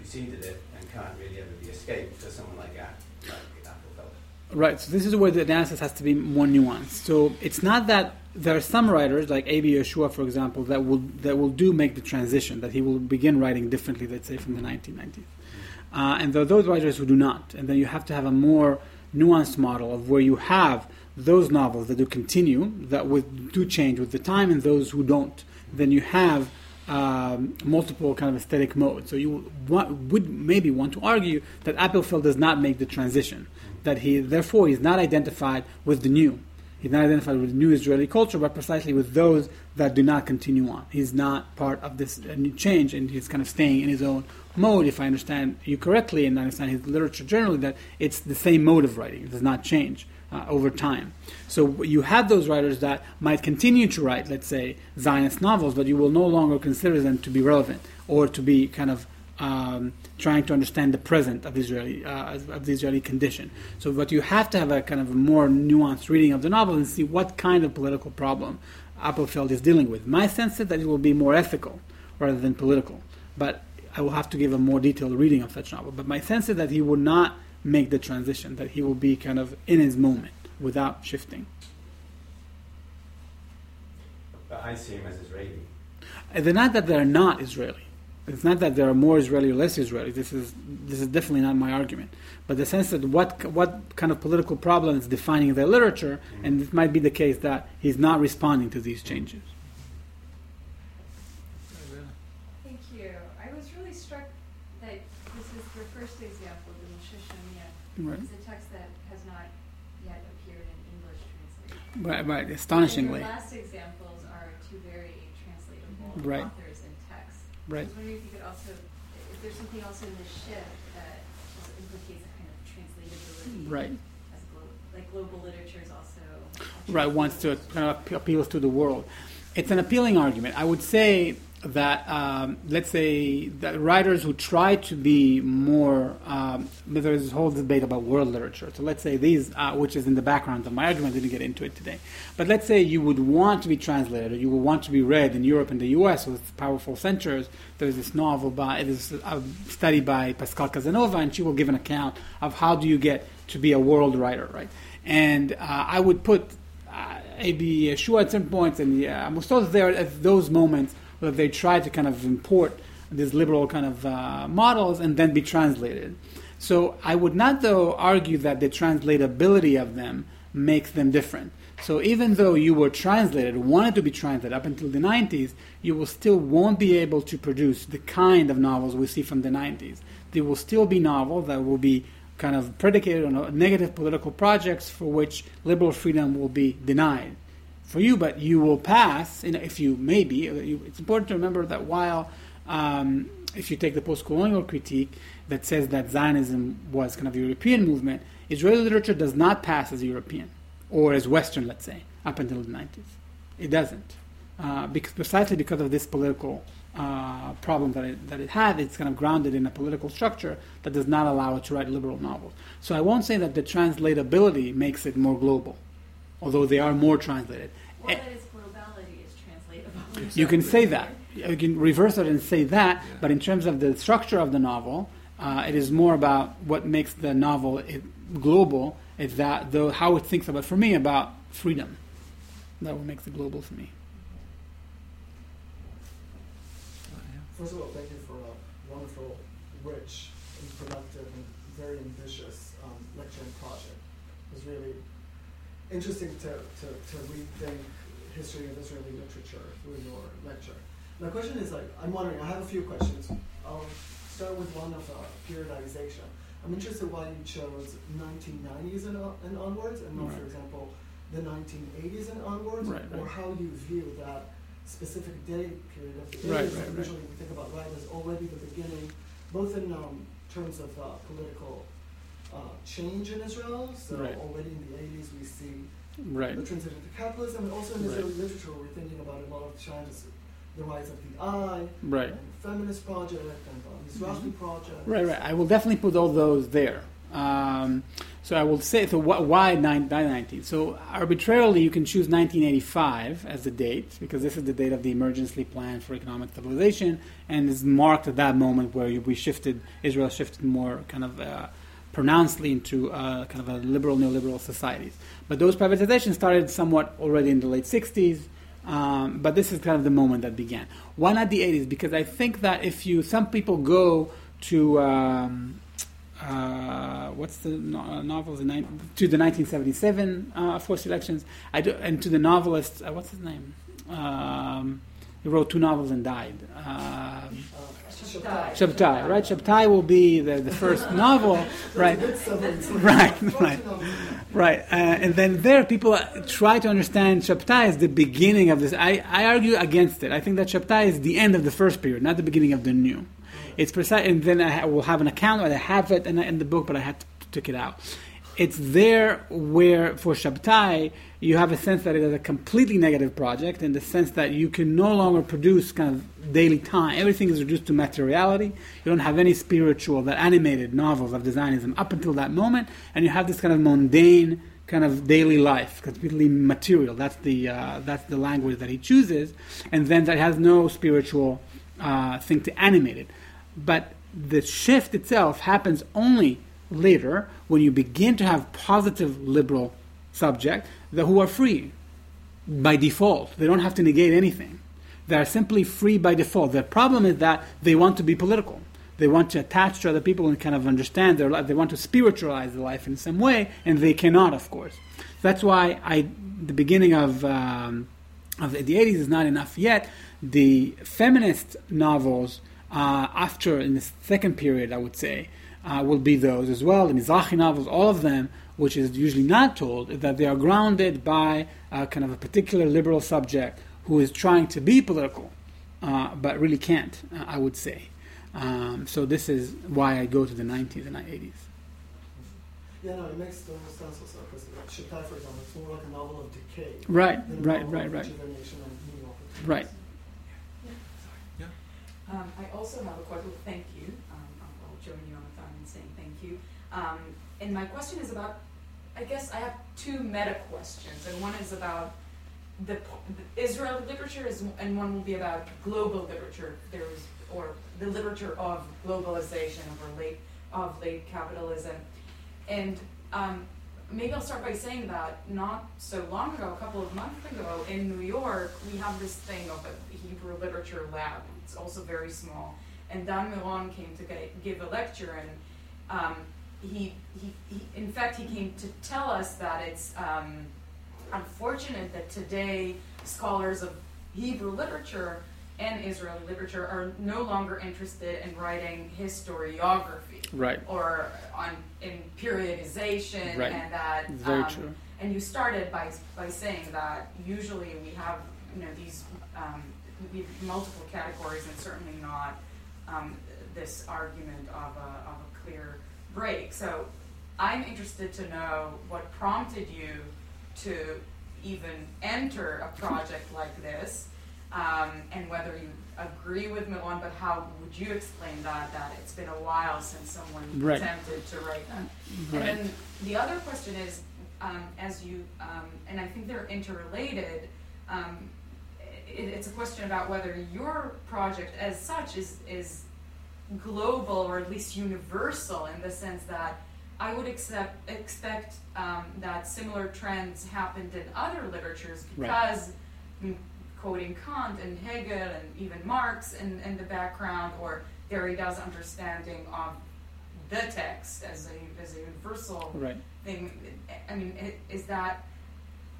preceded it and can't really ever be escaped for someone like Appelfeld. Right. So this is where the analysis has to be more nuanced. So it's not that there are some writers, like A.B. Yehoshua, for example, that will that will do make the transition. That he will begin writing differently, let's say, from the 1990s. Uh, and there are those writers who do not. And then you have to have a more nuanced model of where you have those novels that do continue, that would do change with the time, and those who don't. Then you have um, multiple kind of aesthetic modes. So you wa- would maybe want to argue that Appelfeld does not make the transition, that he therefore is not identified with the new. He's not identified with the new Israeli culture, but precisely with those that do not continue on. He's not part of this uh, new change, and he's kind of staying in his own mode. If I understand you correctly, and I understand his literature generally, that it's the same mode of writing; it does not change uh, over time. So you have those writers that might continue to write, let's say, Zionist novels, but you will no longer consider them to be relevant or to be kind of um, trying to understand the present of Israeli uh, of the Israeli condition. So, but you have to have a kind of a more nuanced reading of the novel and see what kind of political problem Appelfeld is dealing with. My sense is that it will be more ethical rather than political, but I will have to give a more detailed reading of such novel. But my sense is that he would not make the transition; that he will be kind of in his moment without shifting. But I see him as Israeli. And they're not that they're not Israeli. It's not that there are more Israeli or less Israeli. This is this is definitely not my argument. But the sense that what what kind of political problem is defining their literature, mm-hmm. and it might be the case that he's not responding to these changes. Thank you. I was really struck that this is the first example, the Moshe Right. It's a text that has not yet appeared in English translation. Right, right. And Astonishingly. your last examples are two very translatable Right. authors and texts. Right. I was wondering if you could also, if there's something else in this shift that just implicates a kind of translatability. Right. As glo- like global literature is also. right wants to kind of appeals to the world. It's an appealing argument. I would say that um, let's say that writers who try to be more um, there's this whole debate about world literature. So let's say these, uh, which is in the background of my argument, I didn't get into it today. But let's say you would want to be translated, or you would want to be read in Europe and the U.S. with powerful censors. There's this novel by it is a study by Pascale Casanova, and she will give an account of how do you get to be a world writer, right? And uh, I would put uh, A.B. Yehoshua at certain points and uh, Amos there at those moments where they try to kind of import these liberal kind of uh, models and then be translated. So I would not, though, argue that the translatability of them makes them different. So even though you were translated, wanted to be translated up until the 90s, you will still won't be able to produce the kind of novels we see from the 90s. There will still be novels that will be kind of predicated on negative political projects for which liberal freedom will be denied for you, but you will pass. Know, if you maybe, uh, it's important to remember that while um, if you take the post-colonial critique that says that Zionism was kind of a European movement, Israeli literature does not pass as European or as Western, let's say, up until the 90s. It doesn't, uh, because precisely because of this political uh, problem that it, that it had. It's kind of grounded in a political structure that does not allow it to write liberal novels. So I won't say that the translatability makes it more global, although they are more translated. Well, that its globality is translatable. You can say that. You can reverse it and say that, Yeah. but in terms of the structure of the novel, uh, it is more about what makes the novel it, global. Is that the how it thinks about, for me, about freedom. That what makes it global for me. First of all, thank you for a wonderful, rich, and productive, and very ambitious um, lecture and project. It was really interesting to, to, to rethink history of Israeli literature through your lecture. My question is like, I'm wondering, I have a few questions. I'll start with one of uh, periodization. I'm interested why you chose 1990s and, uh, and onwards, and not, Right. for example, the 1980s and onwards, Right, or right. how you view that specific day period of the 80s. Right, that right, right. usually we think about right as already the beginning, both in um, terms of uh, political uh, change in Israel. So Right. already in the 80s we see Right. the transition to capitalism, and also in Right. Israeli literature we're thinking about a lot of changes, the rise of the I, Right. and feminist project, and uh, Mizrahi project. Right, right. I will definitely put all those there. Um, so I will say, so wh- why nine- 19? So arbitrarily, you can choose 1985 as the date because this is the date of the emergency plan for economic stabilization, and it's marked at that moment where we shifted, Israel shifted more kind of uh, pronouncedly into uh, kind of a liberal neoliberal societies. But those privatizations started somewhat already in the late 60s. Um, but this is kind of the moment that began. Why not the 80s? Because I think that if you, some people go to um, uh, what's the no- uh, novels in to the 1977 uh, forced elections, I do, and to the novelist, uh, what's his name? Um, he wrote two novels and died. Shabtai. Shabtai, right? Shabtai will be the, the first novel, right? Right, right. Right, uh, and then there people try to understand Shabtai as the beginning of this. I, I argue against it. I think that Shabtai is the end of the first period, not the beginning of the new. It's precise, and then I will have an account, or I have it in, in the book, but I had to took it out. It's there where for Shabtai you have a sense that it is a completely negative project, in the sense that you can no longer produce kind of daily time. Everything is reduced to materiality. You don't have any spiritual, that animated novels of designism up until that moment, and you have this kind of mundane kind of daily life, completely material. That's the uh, that's the language that he chooses, and then that has no spiritual uh, thing to animate it. But the shift itself happens only later when you begin to have positive liberal subject that who are free by default. They don't have to negate anything. They are simply free by default. The problem is that they want to be political. They want to attach to other people and kind of understand their life. They want to spiritualize their life in some way, and they cannot, of course. That's why I, the beginning of um, of the 80s is not enough yet. The feminist novels uh, after in the second period, I would say, uh, will be those as well. The Mizrahi novels, all of them, which is usually not told, is that they are grounded by uh, kind of a particular liberal subject who is trying to be political, uh, but really can't. Uh, I would say. Um, so this is why I go to the 90s and 80s. Yeah, no, it makes total sense also because Shabtai, for example, it's more like a novel of decay. Right, than right, novel right, of right, rejuvenation and right. Um, I also have a question. Thank you. Um, I'll, I'll join you on the phone in saying thank you. Um, and my question is about. I guess I have two meta questions, and one is about the, the Israeli literature, is, and one will be about global literature. Or the literature of globalization or late of late capitalism, and um, maybe I'll start by saying that not so long ago, a couple of months ago, in New York, we have this thing of a Hebrew literature lab. It's also very small. And Dan Miron came to get, give a lecture, and um, he, he, he, in fact, he came to tell us that it's um, unfortunate that today scholars of Hebrew literature and Israeli literature are no longer interested in writing historiography Right. or on in periodization Right. and that very um, true. and you started by by saying that usually we have you know these um, we have multiple categories and certainly not um, this argument of a, of a clear break. So I'm interested to know what prompted you to even enter a project like this, um, and whether you agree with Miron, but how would you explain that? That it's been a while since someone Right. attempted to write that. Right. And then the other question is, um, as you, um, and I think they're interrelated. Um, it, it's a question about whether your project, as such, is is global or at least universal in the sense that I would accept, expect um, that similar trends happened in other literatures Right. because mm, quoting Kant and Hegel and even Marx in, in the background, or Derrida's understanding of the text as a, as a universal Right. thing. I mean, is that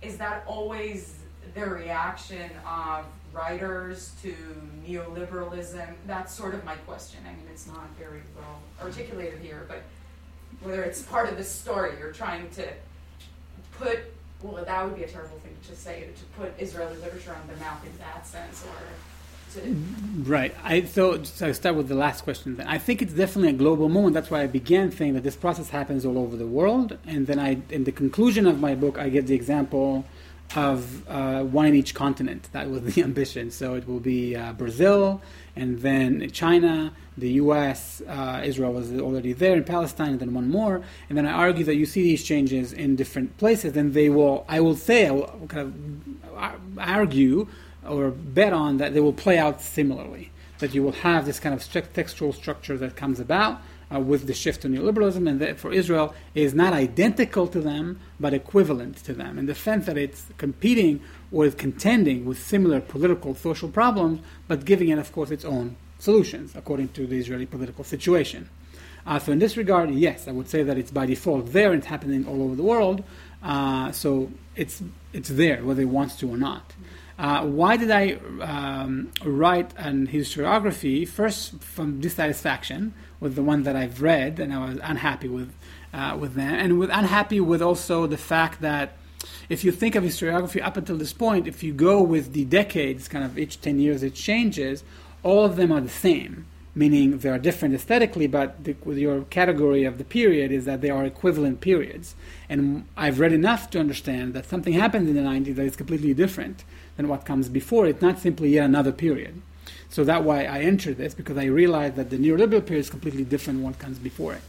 is that always the reaction of writers to neoliberalism? That's sort of my question. I mean, it's not very well articulated here, but whether it's part of the story you're trying to put. Well, that would be a terrible thing to say to put Israeli literature on the map in that sense, or to Right. I so, so I start with the last question. Then I think it's definitely a global moment. That's why I began saying that this process happens all over the world, and then I, in the conclusion of my book, I give the example of uh, one in each continent. That was the ambition. So it will be uh, Brazil, and then China, the U.S., uh, Israel was already there, and Palestine, and then one more. And then I argue that you see these changes in different places, and they will. I will say, I will kind of argue or bet on that they will play out similarly. That you will have this kind of textual structure that comes about uh, with the shift to neoliberalism, and that for Israel is not identical to them, but equivalent to them in the sense that it's competing or is contending with similar political, social problems, but giving it, of course, its own solutions according to the Israeli political situation. Uh, so in this regard, yes, I would say that it's by default there and it's happening all over the world. Uh, so it's it's there whether it wants to or not. Uh, why did I um, write an historiography? First, from dissatisfaction with the one that I've read, and I was unhappy with uh, with them, and with unhappy with also the fact that if you think of historiography up until this point, if you go with the decades, kind of each ten years it changes, all of them are the same meaning they are different aesthetically, but the, with your category of the period is that they are equivalent periods. And I've read enough to understand that something happened in the 90s that is completely different than what comes before. It's not simply yet another period. So that's why I entered this, because I realized that the neoliberal period is completely different from what comes before it.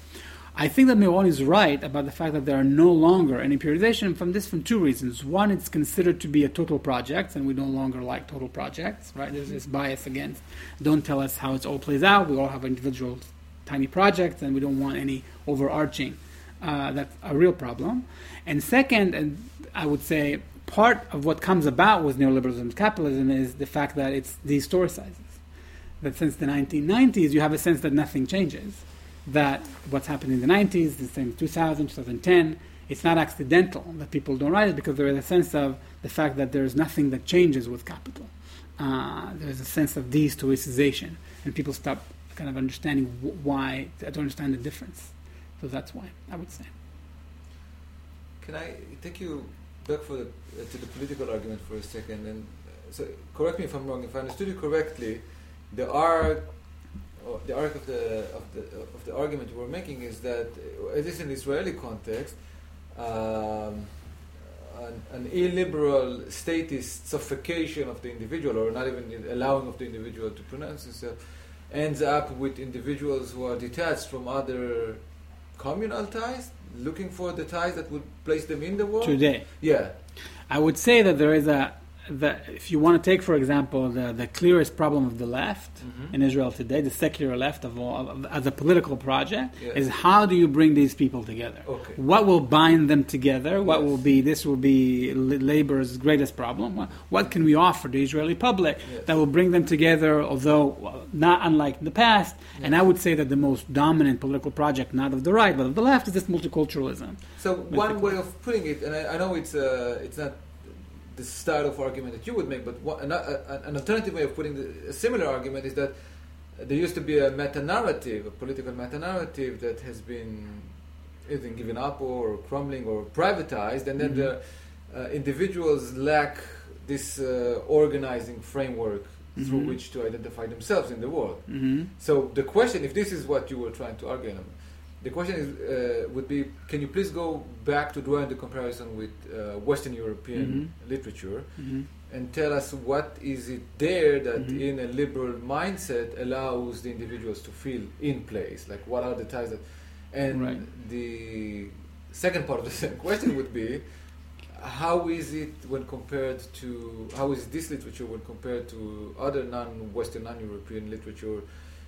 I think that Miron is right about the fact that there are no longer any periodization from this from two reasons. One, it's considered to be a total project, and we no longer like total projects, right? There's this bias against don't tell us how it all plays out. We all have individual tiny projects, and we don't want any overarching. Uh, that's a real problem. And second, and I would say part of what comes about with neoliberalism and capitalism is the fact that it's dehistoricizes. That since the 1990s, you have a sense that nothing changes that what's happened in the 90s, the same 2000, 2010, it's not accidental that people don't write it because there is a sense of the fact that there's nothing that changes with capital. Uh, there's a sense of dehistoricization, and people stop kind of understanding wh- why, to understand the difference. So that's why, I would say. Can I take you back for the, uh, to the political argument for a second? And uh, so, correct me if I'm wrong. If I understood you correctly, the arc, the arc of the of the of the argument we're making is that, at least in the Israeli context, um, an, an illiberal statist suffocation of the individual, or not even allowing of the individual to pronounce himself, ends up with individuals who are detached from other communal ties, looking for the ties that would place them in the world. Today, Yeah. I would say that there is a that if you want to take, for example, the, the clearest problem of the left Mhm. in Israel today, the secular left of all, of, as a political project, Yes. is how do you bring these people together? Okay. What will bind them together? What Yes. will be this will be labor's greatest problem? What, what can we offer the Israeli public Yes. that will bring them together? Although well, not unlike in the past, and I would say that the most dominant political project, not of the right but of the left, is this multiculturalism. So one way of putting it, and I, I know it's uh, it's not the style of argument that you would make, but one, an, a, an alternative way of putting the, a similar argument is that there used to be a meta narrative, a political meta narrative that has been either given up or crumbling or privatized, and then Mhm. the uh, individuals lack this uh, organizing framework through Mhm. which to identify themselves in the world. hmm So the question, if this is what you were trying to argue, the question is, uh, would be, can you please go back to drawing the comparison with uh, Western European literature hmm and tell us what is it there that Mhm. in a liberal mindset allows the individuals to feel in place? Like what are the ties that, and Right. the second part of the same question would be, how is it when compared to how is this literature when compared to other non-Western, non-European literature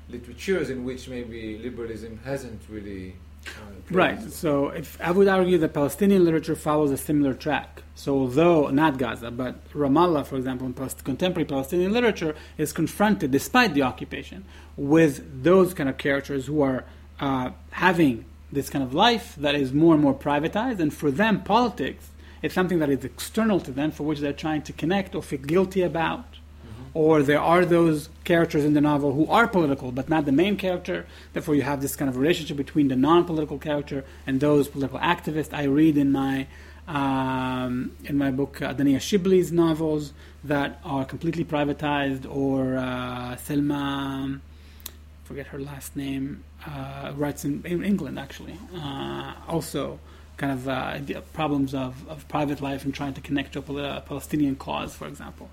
literatures in which maybe liberalism hasn't really Uh, Right. So if I would argue that Palestinian literature follows a similar track. So although not Gaza, but Ramallah, for example, in post- contemporary Palestinian literature is confronted, despite the occupation, with those kind of characters who are uh, having this kind of life that is more and more privatized, and for them, politics is something that is external to them, for which they're trying to connect or feel guilty about or there are those characters in the novel who are political but not the main character. Therefore, you have this kind of relationship between the non-political character and those political activists. I read in my um, in my book uh, Adania Shibli's novels that are completely privatized, or uh, Selma, forget her last name, uh, writes in, in England actually, uh, also kind of uh, problems of, of private life and trying to connect to a Palestinian cause, for example.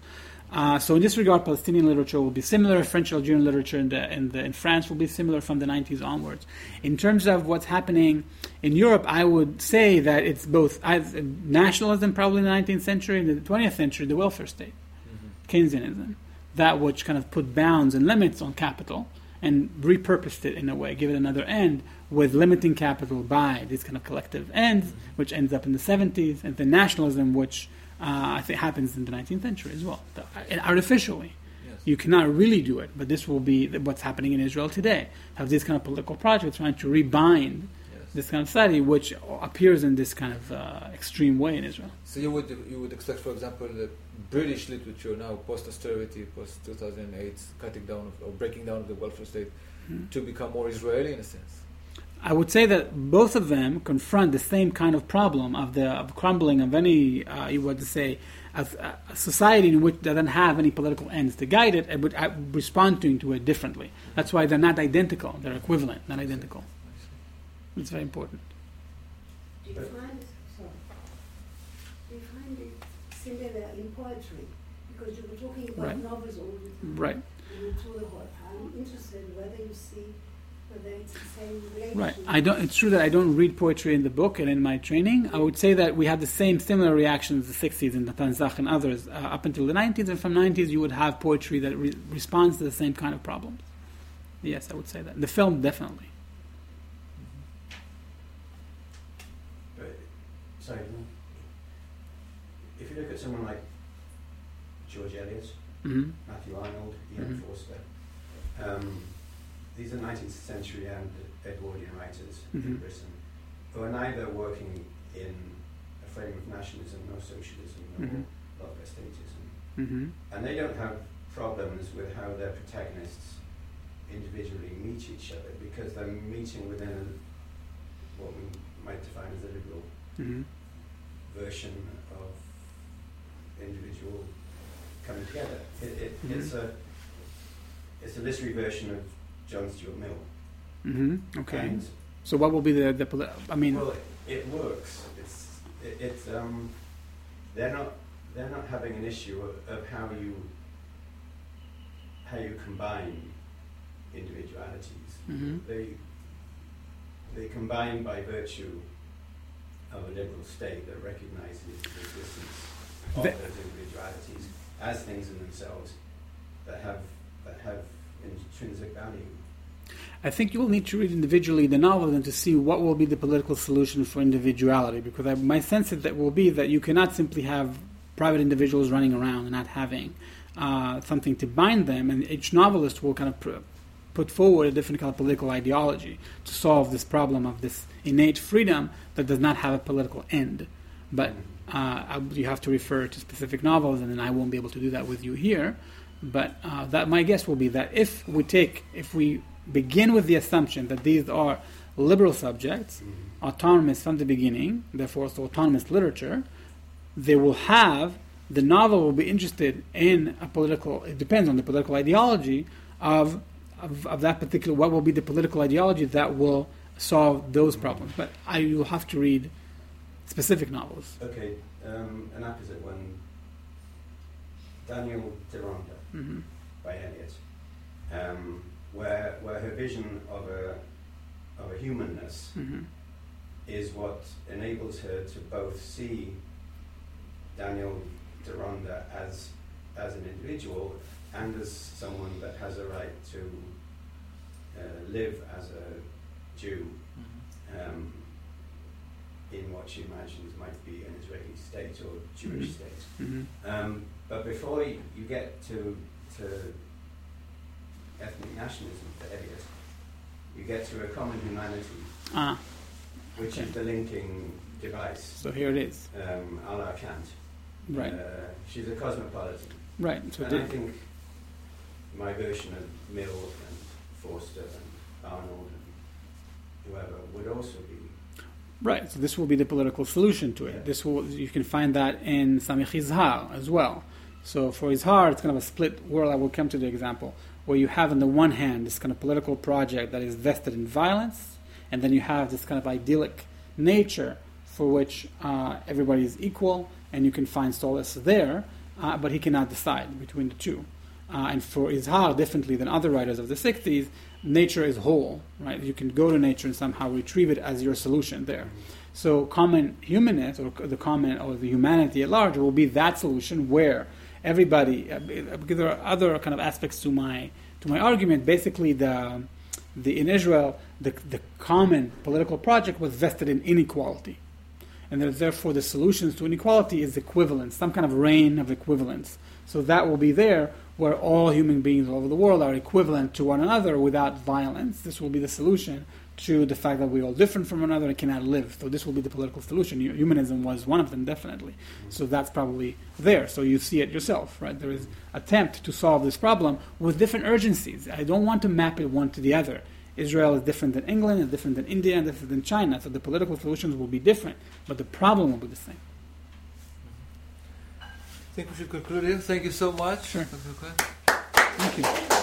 Uh, so in this regard, Palestinian literature will be similar. French Algerian literature in, the, in, the, in France will be similar from the 90s onwards. In terms of what's happening in Europe, I would say that it's both nationalism, probably in the 19th century, in the 20th century, the welfare state, mm-hmm. Keynesianism, that which kind of put bounds and limits on capital and repurposed it in a way, give it another end with limiting capital by these kind of collective ends, mm-hmm. which ends up in the 70s, and the nationalism, which I think happens in the 19th century as well, the, artificially. Yes. You cannot really do it, but this will be what's happening in Israel today. Have these kind of political projects trying to rebind this kind of society, which appears in this kind of uh, extreme way in Israel. So you would you would expect, for example, the British literature now, post austerity, post 2008, cutting down of, or breaking down of the welfare state, mm-hmm. to become more Israeli in a sense. I would say that both of them confront the same kind of problem of the of crumbling of any, uh, you would say, a, a, society in which doesn't have any political ends to guide it, and would uh, respond to it differently. That's why they're not identical; they're equivalent, not identical. It's very important. Do you find, sorry, do you find it similar in poetry? Because you were talking about right. novels all the time. Right. I'm interested whether you see Right. I don't. It's true that I don't read poetry in the book and in my training. I would say that we had the same similar reactions in the 60s in Natan Zach and others uh, up until the 90s, and from 90s you would have poetry that re- responds to the same kind of problems. Yes, I would say that. The film definitely. But, sorry, if you look at someone like George Eliot, mm-hmm. Matthew Arnold, Ian mm-hmm. Forster. Um, these are 19th century and Edwardian writers mm-hmm. in Britain who are neither working in a frame of nationalism nor socialism nor mm-hmm. welfare statism. Mm-hmm. And they don't have problems with how their protagonists individually meet each other because they're meeting within a, what we might define as a liberal mm-hmm. version of individual coming together. It, it, mm-hmm. It's a it's a literary version of John Stuart Mill. Mm-hmm. Okay. And so what will be the, the I mean? Well, it, it works. It's it, it's um, they're not they're not having an issue of, of how you how you combine individualities. Mm-hmm. They they combine by virtue of a liberal state that recognizes the existence of the, those individualities as things in themselves that have that have intrinsic value. I think you will need to read individually the novel and to see what will be the political solution for individuality. Because I, my sense is that will be that you cannot simply have private individuals running around and not having uh, something to bind them, and each novelist will kind of pr- put forward a different kind of political ideology to solve this problem of this innate freedom that does not have a political end. But uh, you have to refer to specific novels, and then I won't be able to do that with you here. But uh, that my guess will be that if we take, if we begin with the assumption that these are liberal subjects, mm-hmm. autonomous from the beginning, therefore also autonomous literature, they will have the novel will be interested in a political. It depends on the political ideology of of, of that particular. What will be the political ideology that will solve those mm-hmm. problems? But I will have to read specific novels. Okay, um, an opposite one. Daniel Deronda mm-hmm. by Eliot, um, where where her vision of a of a humanness mm-hmm. is what enables her to both see Daniel Deronda as as an individual and as someone that has a right to uh, live as a Jew mm-hmm. um, in what she imagines might be an Israeli state or Jewish Mhm. state. hmm Um, but before you, you get to, to ethnic nationalism for Eliot, you get to a common humanity, Ah, which Okay. is the linking device, so here it is. um, a la Kant. Right, Uh, she's a cosmopolitan. right. So and I think my version of Mill and Forster and Arnold and whoever would also be. Right, so this will be the political solution to it. Yeah. This will you can find that in Samech Yizhar as well. So for Yizhar, it's kind of a split world. I will come to the example where you have on the one hand this kind of political project that is vested in violence, and then you have this kind of idyllic nature for which uh, everybody is equal, and you can find solace there, uh, but he cannot decide between the two. Uh, and for Yizhar, differently than other writers of the 60s, nature is whole, right? You can go to nature and somehow retrieve it as your solution there. So common humanness, or the common, or the humanity at large, will be that solution where everybody, uh, because there are other kind of aspects to my to my argument. Basically, the the in Israel, the the common political project was vested in inequality, and therefore the solutions to inequality is equivalence, some kind of reign of equivalence. So that will be there where all human beings all over the world are equivalent to one another without violence. This will be the solution to the fact that we're all different from one another and cannot live. So this will be the political solution. Humanism was one of them, definitely. So that's probably there. So you see it yourself, right? There is attempt to solve this problem with different urgencies. I don't want to map it one to the other. Israel is different than England, is different than India, and different than China. So the political solutions will be different, but the problem will be the same. I think we should conclude here. Thank you so much. Sure. Thank you.